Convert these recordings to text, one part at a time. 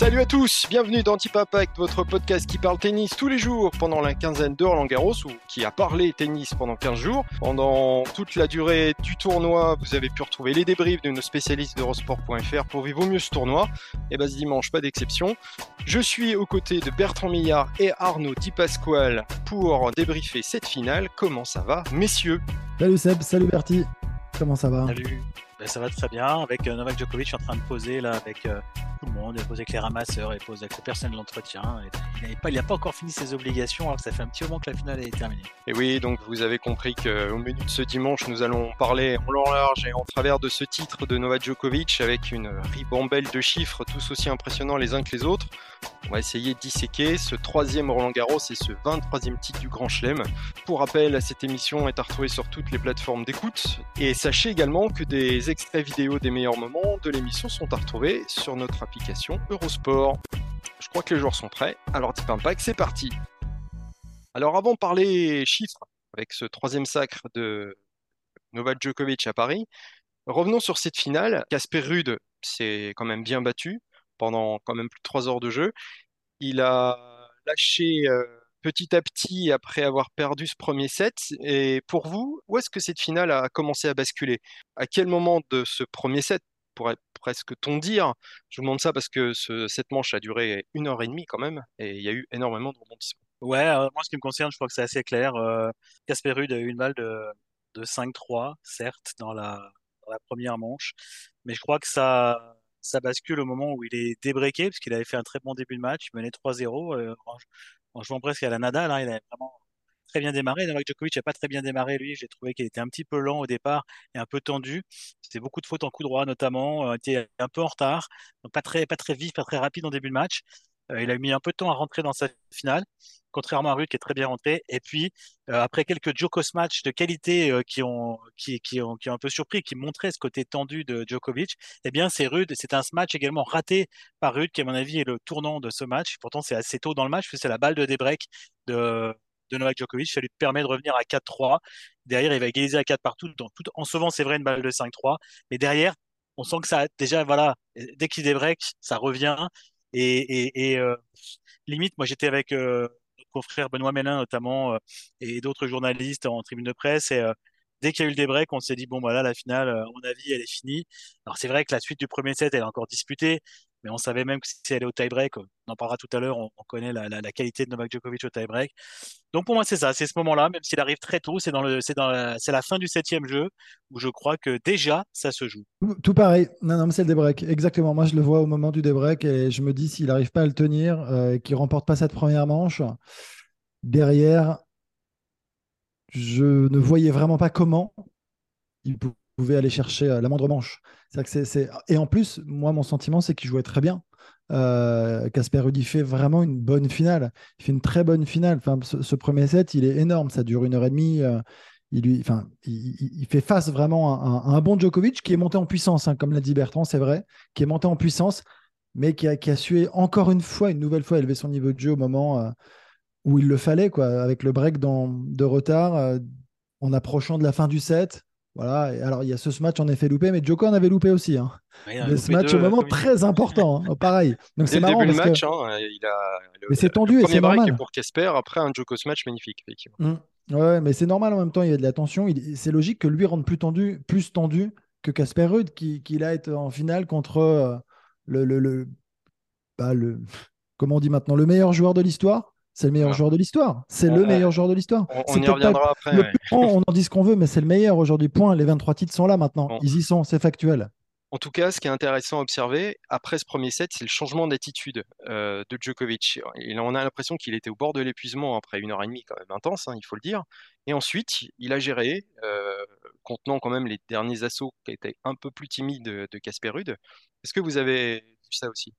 Salut à tous, bienvenue dans Tip Impact, votre podcast qui parle tennis tous les jours pendant la quinzaine de Roland Garros ou qui a parlé tennis pendant 15 jours. Pendant toute la durée du tournoi, vous avez pu retrouver les débriefs de nos spécialistes d'Eurosport.fr pour vivre au mieux ce tournoi. Et bah ce dimanche, pas d'exception. Je suis aux côtés de Bertrand Millard et Arnaud Di Pasquale pour débriefer cette finale. Comment ça va, messieurs? Salut Seb, salut Bertie. Comment ça va? Salut. Ben, ça va très bien. Avec euh, Novak Djokovic, je suis en train de poser là avec euh, tout le monde. Il pose avec les ramasseurs, il pose avec les personnes de l'entretien. Il n'a pas, encore fini ses obligations alors que ça fait un petit moment que la finale est terminée. Et oui, donc vous avez compris qu'au menu de ce dimanche, nous allons parler en large et en travers de ce titre de Novak Djokovic avec une ribambelle de chiffres tous aussi impressionnants les uns que les autres. On va essayer de disséquer ce troisième Roland Garros et ce 23e titre du Grand Chelem. Pour rappel, cette émission est à retrouver sur toutes les plateformes d'écoute. Et sachez également que des extraits vidéo des meilleurs moments de l'émission sont à retrouver sur notre Eurosport. Je crois que les joueurs sont prêts, alors Tip Impact, c'est parti Alors avant de parler chiffres, avec ce troisième sacre de Novak Djokovic à Paris, revenons sur cette finale. Casper Rude s'est quand même bien battu pendant quand même plus de trois heures de jeu. Il a lâché euh, petit à petit après avoir perdu ce premier set. Et pour vous, où est-ce que cette finale a commencé à basculer? À quel moment de ce premier set? Presque t dire Je vous demande ça parce que ce, cette manche a duré une heure et demie quand même, et il y a eu énormément de rebondissements. Ouais, euh, moi, ce qui me concerne, je crois que c'est assez clair. Euh, Casper Ruud a eu une balle de, de 5-3, certes, dans la, dans la première manche, mais je crois que ça, ça bascule au moment où il est débreaké, parce qu'il avait fait un très bon début de match, il menait 3-0 euh, en, en, jouant presque à la Nadal, hein, il avait vraiment très bien démarré. Novak Djokovic n'a pas très bien démarré, lui. J'ai trouvé qu'il était un petit peu lent au départ et un peu tendu. C'était beaucoup de fautes en coup droit, notamment. Euh, il était un peu en retard, donc pas très, pas très vif, pas très rapide en début de match. Euh, il a mis un peu de temps à rentrer dans sa finale, contrairement à Ruud qui est très bien rentré. Et puis, euh, après quelques Djokos matchs de qualité euh, qui, ont, qui, ont, qui ont un peu surpris, qui montraient ce côté tendu de Djokovic, eh bien, c'est Ruud. C'est un match également raté par Ruud, qui, à mon avis, est le tournant de ce match. Pourtant, c'est assez tôt dans le match, c'est la balle de débreak de, de Novak Djokovic. Ça lui permet de revenir à 4-3. Derrière, il va égaliser à 4 partout, tout, en sauvant, c'est vrai, une balle de 5-3. Mais derrière, on sent que ça, déjà, voilà, dès qu'il débreak, ça revient. Et, euh, limite, moi j'étais avec euh, notre confrère Benoît Mélin notamment euh, et d'autres journalistes en tribune de presse. Et dès qu'il y a eu le débreak, on s'est dit bon voilà, la finale, à mon avis, elle est finie. Alors c'est vrai que la suite du premier set, elle est encore disputée mais on savait même que si elle est au tie-break, on en parlera tout à l'heure, on, connaît la, qualité de Novak Djokovic au tie-break. Donc pour moi, c'est ça, c'est ce moment-là, même s'il arrive très tôt, c'est dans le, c'est dans la, c'est la fin du septième jeu où je crois que déjà ça se joue. Tout, pareil, non, non, mais c'est le débreak, exactement. Moi, je le vois au moment du débreak et je me dis s'il n'arrive pas à le tenir, euh, qu'il remporte pas cette première manche, derrière, je ne voyais vraiment pas comment il pouvait aller chercher euh, la moindre manche. Que c'est, Et en plus, moi, mon sentiment, c'est qu'il jouait très bien. Euh, Casper euh, fait vraiment une bonne finale. Il fait une très bonne finale. Enfin, ce, premier set, il est énorme. Ça dure une heure et demie. Euh, il, lui, enfin, il, fait face vraiment à, un bon Djokovic qui est monté en puissance, hein, comme l'a dit Bertrand, c'est vrai, qui est monté en puissance, mais qui a, qui su encore une fois, une nouvelle fois, élever son niveau de jeu au moment où il le fallait, quoi, avec le break dans, de retard, en approchant de la fin du set. Voilà, alors il y a ce match en effet loupé, mais Djoko en avait loupé aussi. Hein. ce match au moment très important, hein. pareil. Donc c'est marrant. Le parce match, que... hein, il a le, mais c'est tendu et c'est normal. pour Casper, après un Djoko match magnifique, effectivement. Mmh. Ouais, mais c'est normal en même temps, il y a de la tension. C'est logique que lui rende plus tendu, plus tendu que Casper Ruud, qui, qui là est en finale contre euh, le, le, le, bah, le, comment on dit maintenant, le meilleur joueur de l'histoire. C'est le meilleur joueur de l'histoire. C'est le meilleur joueur de l'histoire. On, y reviendra après. on en dit ce qu'on veut, mais c'est le meilleur aujourd'hui. Point. Les 23 titres sont là maintenant. Ils y sont, c'est factuel. En tout cas, ce qui est intéressant à observer après ce premier set, c'est le changement d'attitude euh, de Djokovic. on a l'impression qu'il était au bord de l'épuisement après une heure et demie quand même intense, hein, il faut le dire. Et ensuite, il a géré, euh, contenant quand même les derniers assauts qui étaient un peu plus timides de Casper Ruud. Est-ce que vous avez vu ça aussi?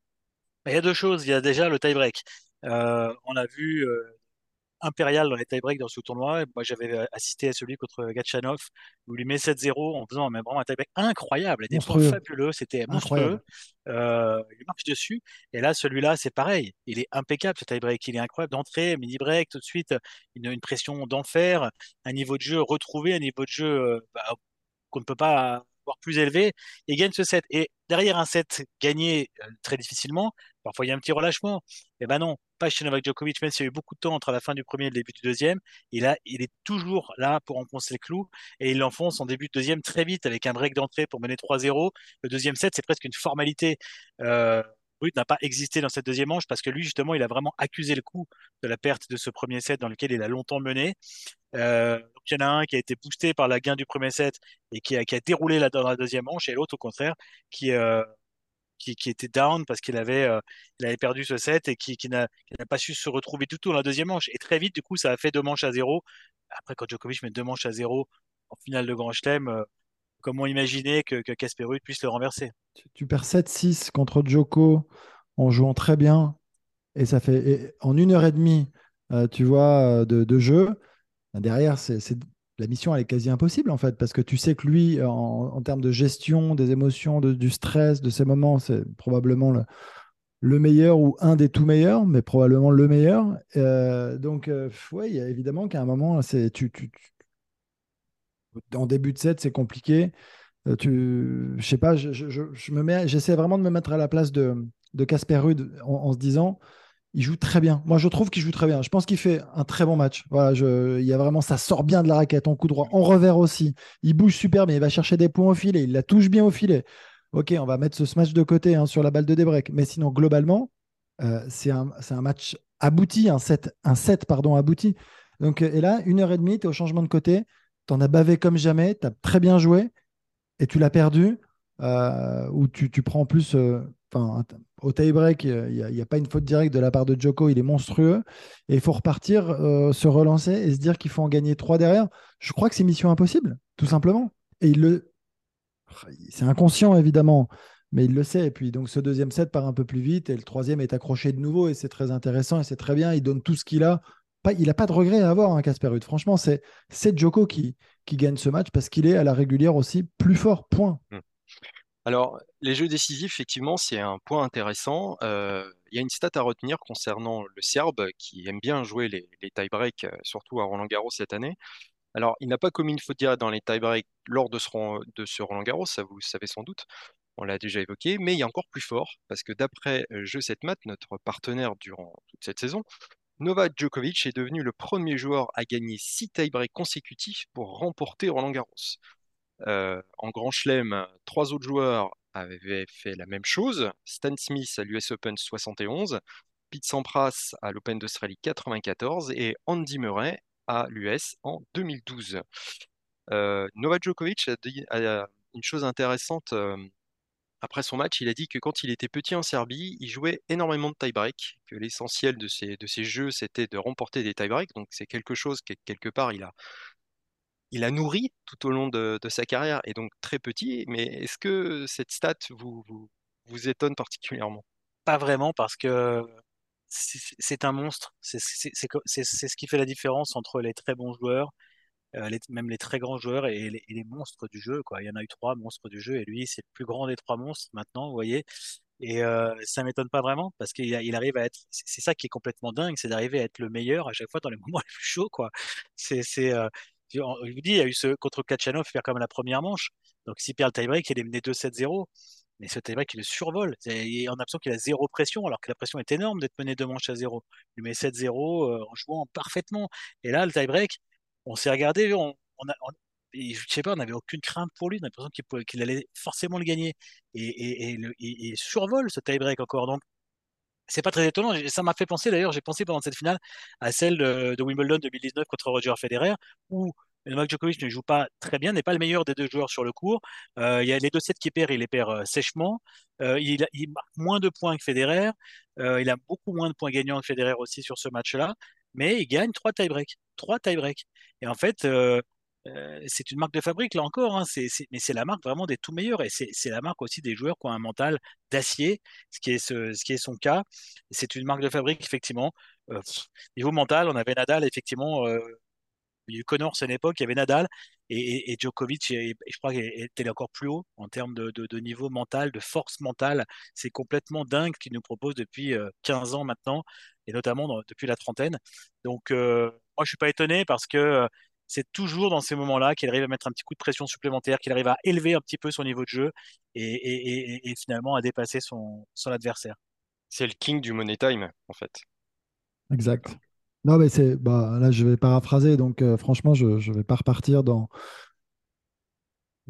Il y a deux choses. Il y a déjà le tie-break. Euh, on a vu impérial dans les tie-breaks dans ce tournoi. Moi, j'avais euh, assisté à celui contre Gatchanov où il lui met 7-0 en faisant vraiment un tie-break incroyable. Des points fabuleux, c'était monstrueux. Euh, il marche dessus. Et là, celui-là, c'est pareil. Il est impeccable ce tie-break. Il est incroyable d'entrée, mini-break, tout de suite, une, une pression d'enfer, un niveau de jeu retrouvé, un niveau de jeu euh, bah, qu'on ne peut pas voire plus élevé, il gagne ce set. Et derrière un set gagné très difficilement, parfois il y a un petit relâchement. Et eh ben non, pas chez Novak Djokovic, même s'il y a eu beaucoup de temps entre la fin du premier et le début du deuxième, il, a, il est toujours là pour enfoncer le clou et il l'enfonce en début de deuxième très vite avec un break d'entrée pour mener 3-0. Le deuxième set, c'est presque une formalité. Euh, n'a pas existé dans cette deuxième manche parce que lui, justement, il a vraiment accusé le coup de la perte de ce premier set dans lequel il a longtemps mené. Euh, il y en a un qui a été boosté par la gain du premier set et qui a, qui a déroulé là dans la deuxième manche et l'autre, au contraire, qui, euh, qui, était down parce qu'il avait, euh, avait perdu ce set et qui, qui n'a pas su se retrouver du tout dans la deuxième manche. Et très vite, du coup, ça a fait deux manches à zéro. Après, quand Djokovic met deux manches à zéro en finale de Grand Chelem, euh, comment imaginer que, Casper puisse le renverser? Tu, perds 7-6 contre Djoko en jouant très bien. Et ça fait en une heure et demie, euh, tu vois, de jeu. Derrière, c'est la mission elle est quasi impossible en fait, parce que tu sais que lui, en, termes de gestion des émotions, du stress, de ces moments, c'est probablement le, meilleur ou un des tout meilleurs, mais probablement le meilleur. Euh, donc, euh, il y a évidemment qu'à un moment, c'est tu, tu, en début de set, c'est compliqué. Euh, tu, je sais pas, je, je, me mets, j'essaie vraiment de me mettre à la place de, de Casper Ruud en, se disant il joue très bien. Moi, je trouve qu'il joue très bien. Je pense qu'il fait un très bon match. Voilà, il y a vraiment, ça sort bien de la raquette en coup droit, en revers aussi. Il bouge super bien. Il va chercher des points au filet. Il la touche bien au filet. Ok, on va mettre ce smash de côté hein, sur la balle de débreak. Mais sinon, globalement, euh, c'est un, match abouti, un set, un set pardon, abouti. Donc, et là, une heure et demie, tu es au changement de côté. Tu en as bavé comme jamais. Tu as très bien joué et tu l'as perdu. Euh, ou tu, prends en plus euh, au tie-break, il n'y a, pas une faute directe de la part de Joko, il est monstrueux. Et il faut repartir, euh, se relancer et se dire qu'il faut en gagner trois derrière. Je crois que c'est mission impossible, tout simplement. Et il le. C'est inconscient, évidemment, mais il le sait. Et puis, donc, ce deuxième set part un peu plus vite et le troisième est accroché de nouveau et c'est très intéressant et c'est très bien. Il donne tout ce qu'il a. Il n'a pas de regret à avoir, hein, Casper Ruud. Franchement, c'est Joko qui, qui gagne ce match parce qu'il est à la régulière aussi plus fort. Point. Hmm. Alors, les jeux décisifs, effectivement, c'est un point intéressant. Euh, il y a une stat à retenir concernant le Serbe qui aime bien jouer les, tie-breaks, euh, surtout à Roland-Garros cette année. Alors, il n'a pas commis une faute directe dans les tie-breaks lors de ce, Roland-Garros, ça vous savez sans doute, on l'a déjà évoqué, mais il a encore plus fort, parce que d'après euh, Jeu 7 Mat, notre partenaire durant toute cette saison, Novak Djokovic est devenu le premier joueur à gagner 6 tie-breaks consécutifs pour remporter Roland-Garros. Euh, en Grand Chelem, trois autres joueurs avaient fait la même chose. Stan Smith à l'US Open 71, Pete Sampras à l'Open d'Australie 94 et Andy Murray à l'US en 2012. Euh, Novak Djokovic a dit une chose intéressante euh, après son match. Il a dit que quand il était petit en Serbie, il jouait énormément de tie-break, que l'essentiel de ses, de ses jeux, c'était de remporter des tie-breaks. Donc c'est quelque chose que quelque part il a il a nourri tout au long de, sa carrière et donc très petit. Mais est-ce que cette stat vous, vous, étonne particulièrement? Pas vraiment parce que c'est un monstre. C'est ce qui fait la différence entre les très bons joueurs, euh, même les très grands joueurs et les, monstres du jeu. Il y en a eu trois monstres du jeu et lui, c'est le plus grand des trois monstres maintenant, vous voyez. Et euh, ça m'étonne pas vraiment parce qu'il il arrive à être. C'est ça qui est complètement dingue, c'est d'arriver à être le meilleur à chaque fois dans les moments les plus chauds. C'est, euh, je vous dis, il y a eu ce contre Kachanov faire comme la première manche. Donc, s'il perd le tie-break, il est mené 2-7-0. Mais ce tie-break, il le survole. on a l'impression qu'il a zéro pression, alors que la pression est énorme d'être mené deux manches à zéro. Il met 7-0 euh, en jouant parfaitement. Et là, le tie-break, on s'est regardé, on, je sais pas, on n'avait aucune crainte pour lui. On a l'impression qu'il allait forcément le gagner. Et, il survole ce tie-break encore. Donc, c'est pas très étonnant. Ça m'a fait penser d'ailleurs, j'ai pensé pendant cette finale à celle de, Wimbledon 2019 contre Roger Federer, où Novak Djokovic ne joue pas très bien, n'est pas le meilleur des deux joueurs sur le court. Euh, il y a les deux sets qu'il perd, il les perd euh, sèchement. Euh, il, il, marque moins de points que Federer. il a beaucoup moins de points gagnants que Federer aussi sur ce match-là. Mais il gagne trois tie-breaks. Trois tie-breaks. Et en fait, c'est une marque de fabrique, là encore. Hein. mais c'est la marque vraiment des tout meilleurs. Et c'est la marque aussi des joueurs qui ont un mental d'acier, ce, ce, ce qui est son cas. C'est une marque de fabrique, effectivement. niveau mental, on avait Nadal, effectivement il y a eu Connors à l'époque, il y avait Nadal et, Djokovic, et, je crois qu'il était encore plus haut en termes de, niveau mental, de force mentale. C'est complètement dingue ce qu'il nous propose depuis 15 euh, ans maintenant, et notamment depuis la trentaine. Donc, euh, moi, je suis pas étonné parce que euh, c'est toujours dans ces moments-là qu'il arrive à mettre un petit coup de pression supplémentaire, qu'il arrive à élever un petit peu son niveau de jeu et, finalement à dépasser son, son adversaire. C'est le king du money time, en fait. Exact. Non, mais c'est bah, là, je vais paraphraser, donc euh, franchement, je ne vais pas repartir dans,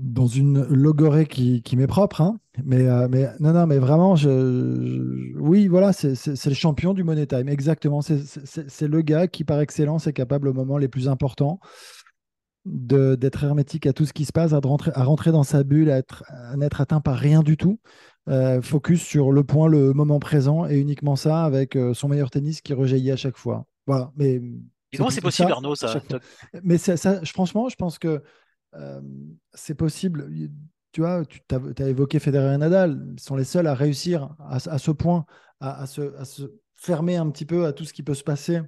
dans une logorée qui, qui m'est propre. Hein. Mais, euh, mais non, non, mais vraiment, je, oui, voilà, c'est le champion du Money Time. Exactement. C'est le gars qui, par excellence, est capable au moment les plus importants d'être hermétique à tout ce qui se passe, à rentrer, à rentrer dans sa bulle, à n'être atteint par rien du tout. Euh, focus sur le point, le moment présent et uniquement ça avec son meilleur tennis qui rejaillit à chaque fois. Voilà, mais. comment c'est possible, Arnaud ça, Mais ça, franchement, je pense que euh, c'est possible. Tu vois, tu as, évoqué Federer et Nadal, ils sont les seuls à réussir à, ce point, à, se, à, se, fermer un petit peu à tout ce qui peut se passer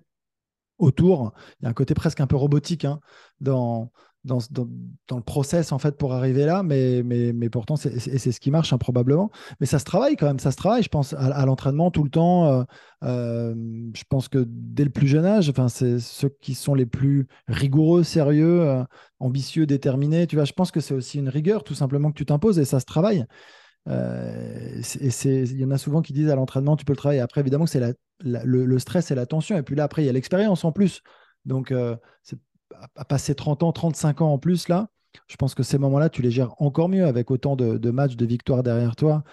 autour. Il y a un côté presque un peu robotique hein, dans, dans, dans, le process en fait pour arriver là, mais, mais, mais pourtant c'est ce qui marche hein, probablement. Mais ça se travaille quand même, ça se travaille, je pense, à, l'entraînement tout le temps. Euh, euh, je pense que dès le plus jeune âge, enfin c'est ceux qui sont les plus rigoureux, sérieux, euh, ambitieux, déterminés. Tu vois, je pense que c'est aussi une rigueur tout simplement que tu t'imposes et ça se travaille. et il y en a souvent qui disent à l'entraînement tu peux le travailler. Après évidemment c'est le, le, stress et la tension et puis là après il y a l'expérience en plus. Donc c'est à passer 30 ans, 35 ans en plus, là, je pense que ces moments-là, tu les gères encore mieux avec autant de, matchs, de victoires derrière toi.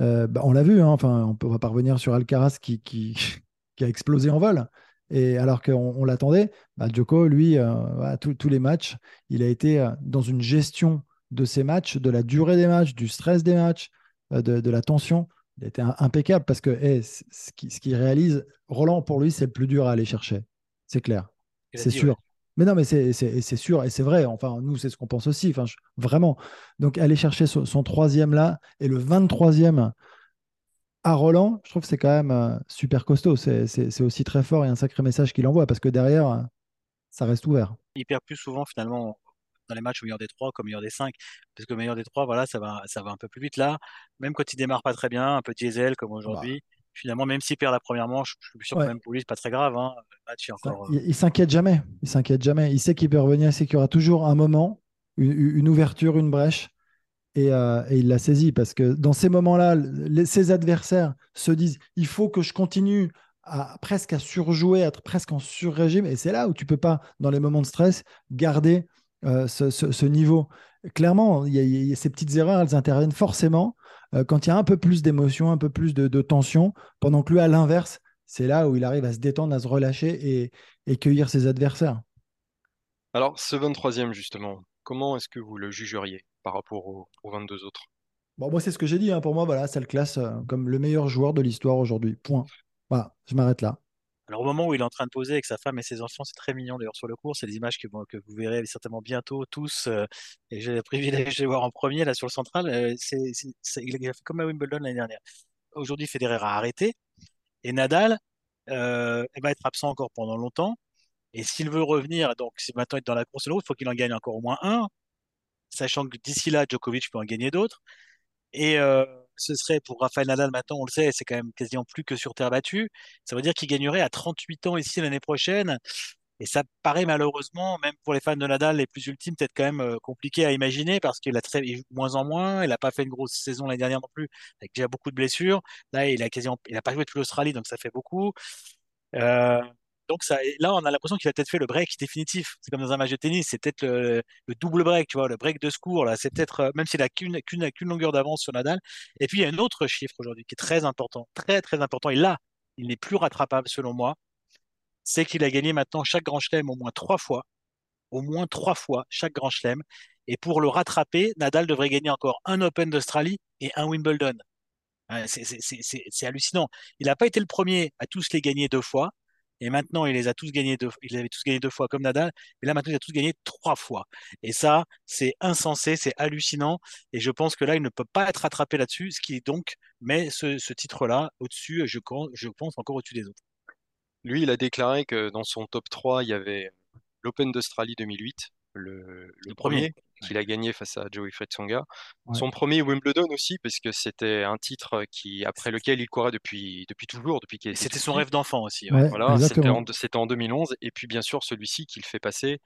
Euh, bah, on l'a vu, hein, enfin, on ne va pas revenir sur Alcaraz qui, qui, a explosé en vol. Et alors qu'on l'attendait, bah, Djoko, lui, euh, tous les matchs, il a été euh, dans une gestion de ces matchs, de la durée des matchs, du stress des matchs, de, la tension. Il a été impeccable parce que ce qu'il réalise, Roland, pour lui, c'est le plus dur à aller chercher. C'est clair. C'est sûr. Mais non, mais c'est sûr et c'est vrai. Enfin, nous, c'est ce qu'on pense aussi. Enfin, vraiment. Donc, aller chercher son, troisième là et le 23e à Roland, je trouve que c'est quand même euh, super costaud. C'est aussi très fort et un sacré message qu'il envoie parce que derrière, ça reste ouvert. Il perd plus souvent finalement dans les matchs au meilleur des trois comme meilleur des cinq. Parce que meilleur des trois, voilà, ça va, ça va un peu plus vite là. Même quand il démarre pas très bien, un peu diesel comme bah, aujourd'hui finalement, même s'il perd la première manche, je suis sûr que même pour lui, c'est pas très grave. Hein. encore... Il, s'inquiète jamais. Il s'inquiète jamais. Il sait qu'il peut revenir, il sait qu'il y aura toujours un moment, une, ouverture, une brèche. Euh, et, il l'a saisi parce que dans ces moments-là, ses adversaires se disent il faut que je continue à presque à surjouer, à être presque en sur-régime. Et c'est là où tu peux pas, dans les moments de stress, garder euh, ce, niveau. Clairement, il y a, ces petites erreurs, elles interviennent forcément. Euh, quand il y a un peu plus d'émotion, un peu plus de, tension, pendant que lui, à l'inverse, c'est là où il arrive à se détendre, à se relâcher et, cueillir ses adversaires. Alors, ce 23e, justement, comment est-ce que vous le jugeriez par rapport aux, 22 autres? Bon, moi, c'est ce que j'ai dit. Hein. Pour moi, voilà, ça le classe euh, comme le meilleur joueur de l'histoire aujourd'hui. Point. Voilà, je m'arrête là. Alors au moment où il est en train de poser avec sa femme et ses enfants, c'est très mignon d'ailleurs sur le cours. C'est des images que, vous verrez certainement bientôt tous. Euh, et j'ai le privilège de voir en premier là sur le central. Euh, c'est, il a fait comme à Wimbledon l'année dernière. Aujourd'hui, Federer a arrêté et Nadal euh, va être absent encore pendant longtemps. Et s'il veut revenir, donc si maintenant être dans la course de l'eau, il faut qu'il en gagne encore au moins un, sachant que d'ici là, Djokovic peut en gagner d'autres. Et euh, ce serait pour Rafael Nadal maintenant, on le sait, c'est quand même quasiment plus que sur terre battue. Ça veut dire qu'il gagnerait à 38 ans ici l'année prochaine. Et ça paraît malheureusement, même pour les fans de Nadal les plus ultimes, peut-être quand même euh, compliqué à imaginer parce qu'il a très, il joue moins en moins. Il n'a pas fait une grosse saison l'année dernière non plus, avec déjà beaucoup de blessures. Là, il a quasiment, il n'a pas joué depuis l'Australie, donc ça fait beaucoup. Euh, donc là, on a l'impression qu'il a peut-être fait le break définitif. C'est comme dans un match de tennis, c'est peut-être le, double break, tu vois, le break de secours. Là, c'est peut-être euh, même s'il a qu'une qu'une longueur d'avance sur Nadal. Et puis il y a un autre chiffre aujourd'hui qui est très important, très très important. Et là, il n'est plus rattrapable selon moi. C'est qu'il a gagné maintenant chaque Grand Chelem au moins trois fois, au moins trois fois chaque Grand Chelem. Et pour le rattraper, Nadal devrait gagner encore un Open d'Australie et un Wimbledon. C'est hallucinant. Il n'a pas été le premier à tous les gagner deux fois. Et maintenant, il les a tous gagnés deux, il avait tous gagné deux fois comme Nadal. Mais là, maintenant, il a tous gagné trois fois. Et ça, c'est insensé, c'est hallucinant. Et je pense que là, il ne peut pas être rattrapé là-dessus, ce qui donc met ce, ce titre-là au-dessus, je, je pense encore au-dessus des autres. Lui, il a déclaré que dans son top 3, il y avait l'Open d'Australie 2008, le, premier, qu'il a gagné face à Joey Tsonga. Son premier Wimbledon aussi, parce que c'était un titre qui, après lequel il courait depuis, depuis toujours. depuis qu'il C'était son rêve d'enfant aussi. voilà, c'était en, en, 2011. Et puis bien sûr, celui-ci qu'il fait passer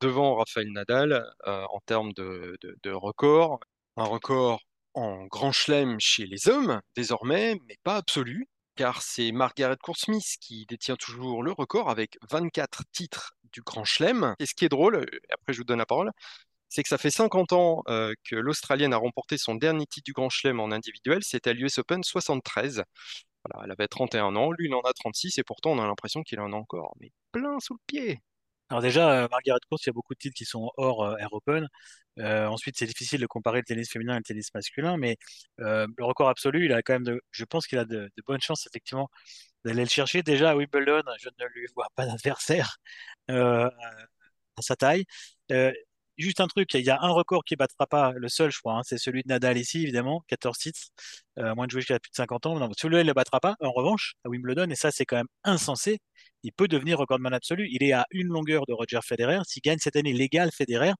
devant Rafael Nadal euh, en termes de, de, de record. Un record en grand chelem chez les hommes, désormais, mais pas absolu car c'est Margaret Court-Smith qui détient toujours le record avec 24 titres du Grand Chelem. Et ce qui est drôle, euh, après je vous donne la parole, c'est que ça fait 50 ans euh, que l'Australienne a remporté son dernier titre du Grand Chelem en individuel, c'était à l'US Open 73. Voilà, elle avait 31 ans, lui il en a 36 et pourtant on a l'impression qu'il en a encore mais plein sous le pied. Alors déjà, euh, Margaret Court, il y a beaucoup de titres qui sont hors Air Open. Euh, ensuite, c'est difficile de comparer le tennis féminin et le tennis masculin, mais euh, le record absolu, il a quand même, je pense qu'il a de, bonnes chances effectivement d'aller le chercher. Déjà à Wimbledon, je ne lui vois pas d'adversaire euh, à sa taille. juste un truc, il y a un record qui ne battra pas, le seul, je crois, hein, c'est celui de Nadal ici, évidemment, 14 titres, moins de jouer jusqu'à plus de 50 ans. celui-là, il ne le battra pas. En revanche, à Wimbledon, et ça, c'est quand même insensé, il peut devenir recordman absolu. Il est à une longueur de Roger Federer. S'il gagne cette année l'égal Federer,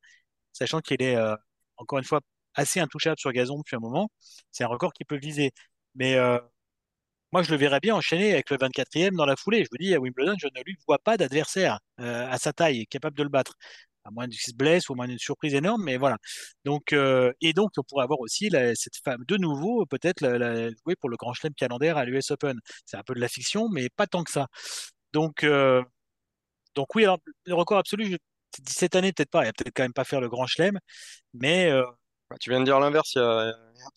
sachant qu'il est, euh, encore une fois, assez intouchable sur gazon depuis un moment. C'est un record qui peut viser. Mais euh, moi, je le verrais bien enchaîner avec le 24e dans la foulée. Je vous dis, à Wimbledon, je ne lui vois pas d'adversaire euh, à sa taille capable de le battre. À moins qu'il se blesse ou à moins d'une surprise énorme, mais voilà. Donc, et donc, on pourrait avoir aussi cette femme de nouveau, peut-être, jouer pour le Grand Chelem calendaire à l'US Open. C'est un peu de la fiction, mais pas tant que ça. Donc, donc oui, alors, le record absolu, cette année, peut-être pas. Il va peut-être quand même pas faire le grand chelem. Mais. Bah, tu viens de dire l'inverse.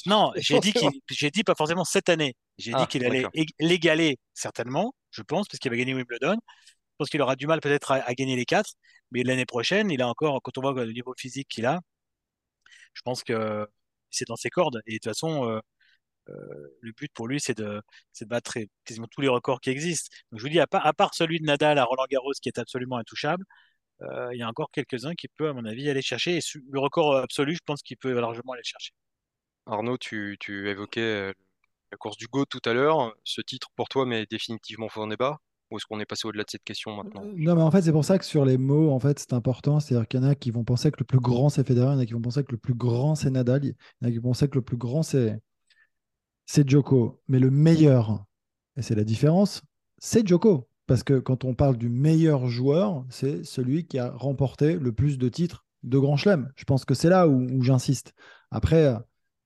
Non, j'ai dit, j'ai dit pas forcément cette année. J'ai dit ah, qu'il allait l'égaler, certainement, je pense, parce qu'il va gagner Wimbledon. Je pense qu'il aura du mal peut-être à, gagner les quatre. Mais l'année prochaine, il a encore, quand on voit le niveau physique qu'il a, je pense que c'est dans ses cordes. Et de toute façon, euh, euh, le but pour lui, c'est de, de, battre quasiment tous les records qui existent. Donc je vous dis, à part, à part celui de Nadal à Roland Garros, qui est absolument intouchable, euh, il y a encore quelques-uns qui peuvent, à mon avis, aller chercher. Et le record absolu, je pense qu'il peut largement aller chercher. Arnaud, tu, évoquais euh, la course du GO tout à l'heure. Ce titre, pour toi, mais définitivement fort débat? Ou est-ce qu'on est passé au-delà de cette question maintenant? Euh, Non, mais en fait, c'est pour ça que sur les mots, en fait, c'est important. C'est-à-dire qu'il y en a qui vont penser que le plus grand, c'est Federer, il y en a qui vont penser que le plus grand, c'est Nadal, il y en a qui vont penser que le plus grand, c'est c'est Joko. Mais le meilleur, et c'est la différence, c'est Joko. Parce que quand on parle du meilleur joueur, c'est celui qui a remporté le plus de titres de Grand Chelem. Je pense que c'est là où, j'insiste. Après, euh,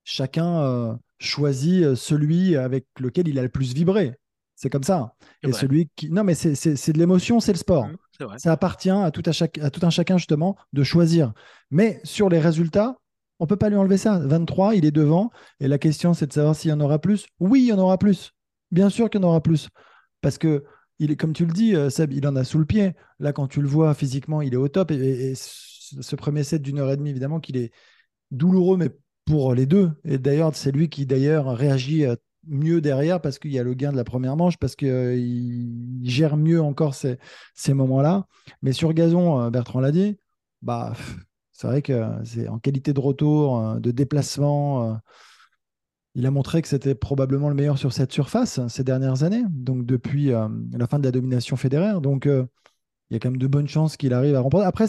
chacun euh, choisit euh, celui avec lequel il a le plus vibré. C'est comme ça. Et celui qui. Non, mais c'est de l'émotion, c'est le sport. Mmh, ça appartient à tout, à, chaque, à tout un chacun, justement, de choisir. Mais sur les résultats, on ne peut pas lui enlever ça. 23, il est devant. Et la question, c'est de savoir s'il y en aura plus. Oui, il y en aura plus. Bien sûr qu'il y en aura plus. Parce que il est, comme tu le dis, euh, Seb, il en a sous le pied. Là, quand tu le vois physiquement, il est au top. Et, ce premier set d'une heure et demie, évidemment, qu'il est douloureux, mais pour les deux. Et d'ailleurs, c'est lui qui d'ailleurs réagit euh, mieux derrière parce qu'il y a le gain de la première manche, parce qu'il euh, gère mieux encore ces, ces moments-là. Mais sur gazon, Bertrand l'a dit, bah, c'est vrai que c'est en qualité de retour, de déplacement il a montré que c'était probablement le meilleur sur cette surface ces dernières années, donc depuis euh, la fin de la domination fédéraire. Donc euh, il y a quand même de bonnes chances qu'il arrive à remporter. Après,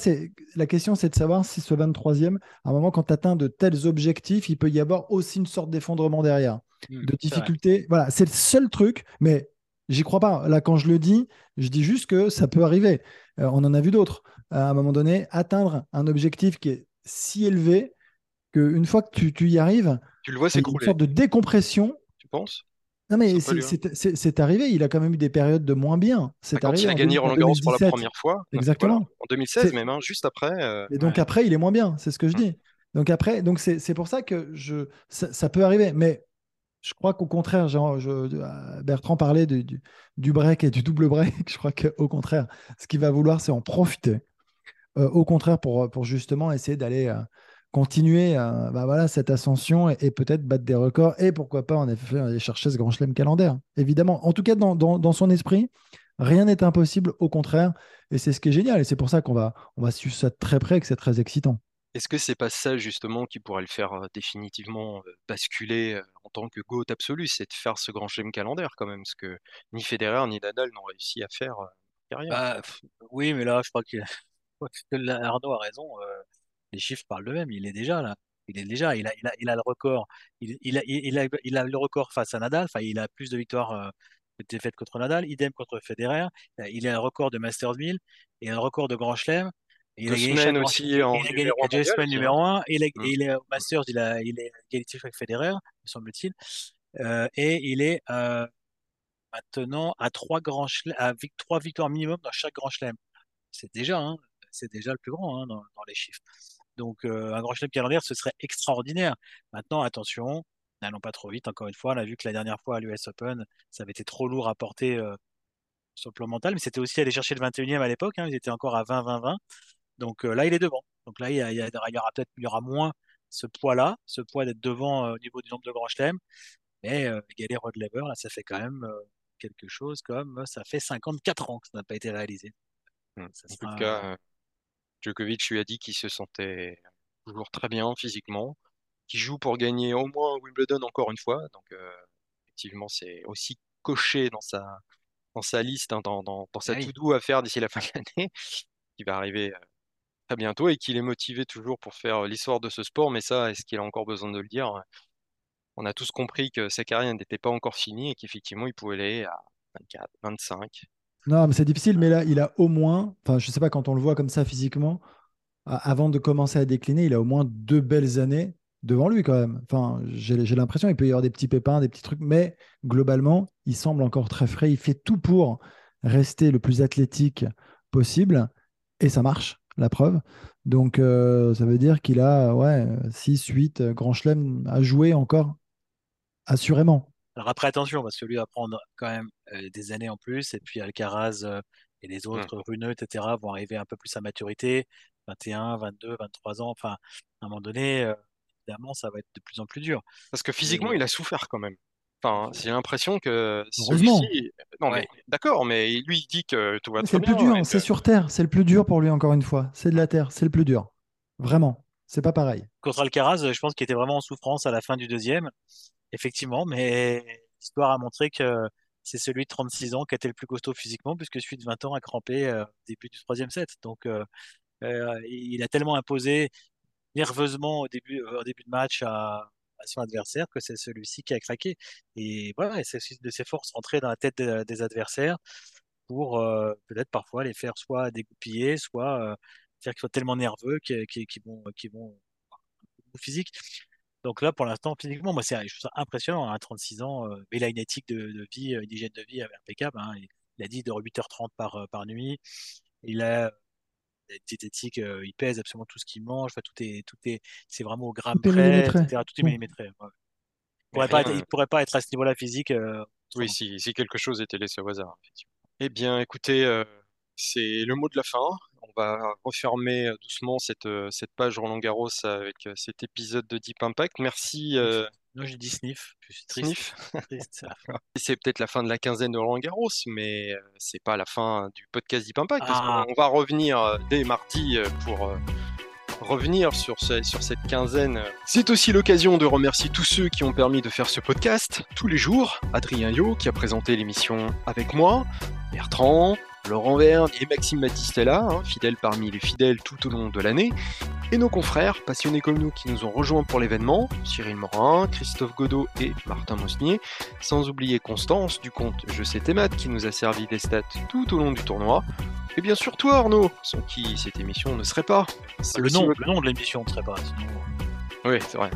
la question, c'est de savoir si ce 23e, à un moment, quand tu atteins de tels objectifs, il peut y avoir aussi une sorte d'effondrement derrière, mmh, de difficulté. Voilà, c'est le seul truc, mais j'y crois pas. Là, quand je le dis, je dis juste que ça peut arriver. Euh, on en a vu d'autres. À un moment donné, atteindre un objectif qui est si élevé qu'une fois que tu y arrives, tu le vois c'est une sorte de décompression. Tu penses? Non, mais c'est arrivé. Il a quand même eu des périodes de moins bien. C'est arrivé. il a gagné Roland Garros pour la première fois. Exactement. en 2016, même, hein, juste après. Euh, et donc après, il est moins bien. C'est ce que je dis. Donc après, donc c'est pour ça que je, ça, peut arriver. Mais je crois qu'au contraire, genre, je, euh, Bertrand parlait du, du, break et du double break. Je crois qu'au contraire, ce qu'il va vouloir, c'est en profiter au contraire pour, pour justement essayer d'aller continuer bah voilà, cette ascension et, peut-être battre des records et pourquoi pas en effet aller chercher ce grand chelem calendaire. Évidemment, en tout cas dans, dans, son esprit, rien n'est impossible, au contraire, et c'est ce qui est génial et c'est pour ça qu'on va, on va suivre ça très près et que c'est très excitant. Est-ce que c'est pas ça justement qui pourrait le faire définitivement basculer en tant que GOAT absolu, c'est de faire ce grand chelem calendaire quand même, ce que ni Federer ni Nadal n'ont réussi à faire derrière? Bah, oui, mais là, je crois que, Arnaud a raison les chiffres parlent d'eux-mêmes. Il est déjà là. Il est déjà, il a, il a, il a le record. Il, il, a, il, a, il a le record face à Nadal. Enfin, il a plus de victoires euh, que de défaites contre Nadal. Idem contre Federer. Il a le record de Masters 1000 et un record de Grand Chelem. Il a gagné aussi en il a gagné numéro 1. Et il, est, il est au Masters, il, a, il est égalité avec Federer, me semble-t-il. Euh, et il est euh, maintenant à trois grands à trois victoires minimum dans chaque Grand Chelem. C'est déjà, hein, c'est déjà le plus grand hein, dans, dans, les chiffres. Donc, euh, un grand chelem calendaire, ce serait extraordinaire. Maintenant, attention, n'allons pas trop vite. Encore une fois, on a vu que la dernière fois à l'US Open, ça avait été trop lourd à porter euh, sur le plan mental, mais c'était aussi aller chercher le 21e à l'époque. Hein, ils étaient encore à 20-20-20. Donc euh, là, il est devant. Donc là, il y, aura peut-être il y aura moins ce poids-là, ce poids d'être devant au niveau du nombre de grands chelems. Mais égaler Rod Lever, là, ça fait quand même quelque chose comme ça fait 54 ans que ça n'a pas été réalisé. Mmh. en tout cas, Djokovic lui a dit qu'il se sentait toujours très bien physiquement, qu'il joue pour gagner au moins Wimbledon encore une fois. Donc, euh, effectivement, c'est aussi coché dans sa, dans sa liste, hein, dans, dans, sa ah to-do à faire d'ici la fin de l'année, qui va arriver euh, très bientôt et qu'il est motivé toujours pour faire l'histoire de ce sport. Mais ça, est-ce qu'il a encore besoin de le dire On a tous compris que sa carrière n'était pas encore finie et qu'effectivement, il pouvait aller à 24, 25, non, mais c'est difficile, mais là, il a au moins, enfin, je sais pas, quand on le voit comme ça physiquement, avant de commencer à décliner, il a au moins deux belles années devant lui quand même. Enfin, j'ai l'impression, il peut y avoir des petits pépins, des petits trucs, mais globalement, il semble encore très frais. Il fait tout pour rester le plus athlétique possible, et ça marche, la preuve. Donc, euh, ça veut dire qu'il a ouais, 6, 8 grands chelems à jouer encore, assurément. Alors après, attention, parce que lui va prendre quand même euh, des années en plus, et puis Alcaraz euh, et les mmh. autres, Runeux, etc., vont arriver un peu plus à maturité, 21, 22, 23 ans. Enfin, à un moment donné, euh, évidemment, ça va être de plus en plus dur. Parce que physiquement, il a souffert quand même. Enfin, j'ai l'impression que celui-ci. Non, mais d'accord, mais lui, il dit que tout va très bien. C'est le plus dur, c'est sur Terre, c'est le plus dur pour lui, encore une fois. C'est de la Terre, c'est le plus dur. Vraiment, c'est pas pareil. Contre Alcaraz, je pense qu'il était vraiment en souffrance à la fin du deuxième effectivement, mais l'histoire a montré que c'est celui de 36 ans qui était le plus costaud physiquement, puisque celui de 20 ans a crampé euh, au début du troisième set. Donc, euh, euh, il a tellement imposé nerveusement au début, au début de match à, son adversaire que c'est celui-ci qui a craqué. Et voilà, c'est de ses forces rentrer dans la tête des, adversaires pour peut-être parfois les faire soit dégoupiller, soit faire qu'ils soient tellement nerveux qu'ils vont, vont physique. Donc là, pour l'instant, physiquement, moi, c'est, je trouve ça impressionnant. À hein, 36 ans, euh, mais il a une éthique de, vie, une hygiène de vie impeccable. Hein. Il, a dit de 8h30 par, euh, par nuit. Il a une diététique, euh, il pèse absolument tout ce qu'il mange. Enfin, tout est, tout est, c'est vraiment au gramme près, etc. Tout est millimétré. Il pourrait pas être, il pourrait pas être à ce niveau-là physique. oui, si, si, quelque chose était laissé au hasard. Eh bien, écoutez, c'est le mot de la fin on va refermer euh, doucement cette, euh, cette page Roland Garros avec euh, cet épisode de Deep Impact. Merci. Non, j'ai dit sniff. Je suis triste. c'est peut-être la fin de la quinzaine de Roland Garros, mais c'est pas la fin du podcast Deep Impact. Ah. on va revenir dès mardi pour revenir sur, sur cette quinzaine. C'est aussi l'occasion de remercier tous ceux qui ont permis de faire ce podcast tous les jours. Adrien Yo qui a présenté l'émission avec moi, Bertrand, Laurent Verne et Maxime Battistella, hein, fidèles parmi les fidèles tout au long de l'année, et nos confrères passionnés comme nous qui nous ont rejoints pour l'événement, Cyril Morin, Christophe Godot et Martin Mosnier, sans oublier Constance du compte Je sais tes qui nous a servi des stats tout au long du tournoi, et bien sûr toi Arnaud, sans qui cette émission ne serait pas. Le nom, le nom de l'émission ne serait pas. Oui, c'est vrai.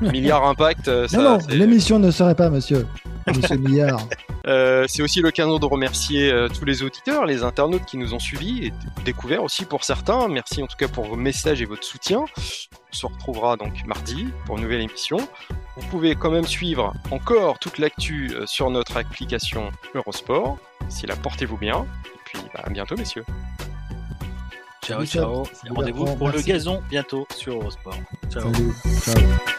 Milliard Impact. Euh, non, non, l'émission ne serait pas, monsieur. Monsieur Milliard. Euh, c'est aussi l'occasion de remercier euh, tous les auditeurs, les internautes qui nous ont suivis et découverts aussi pour certains. Merci en tout cas pour vos messages et votre soutien. On se retrouvera donc mardi pour une nouvelle émission. Vous pouvez quand même suivre encore toute l'actu sur notre application Eurosport. Si la portez-vous bien. Et puis bah, à bientôt, messieurs. Ciao, ciao. Rendez-vous pour le gazon bientôt sur Eurosport. Ciao. Salut. Ciao.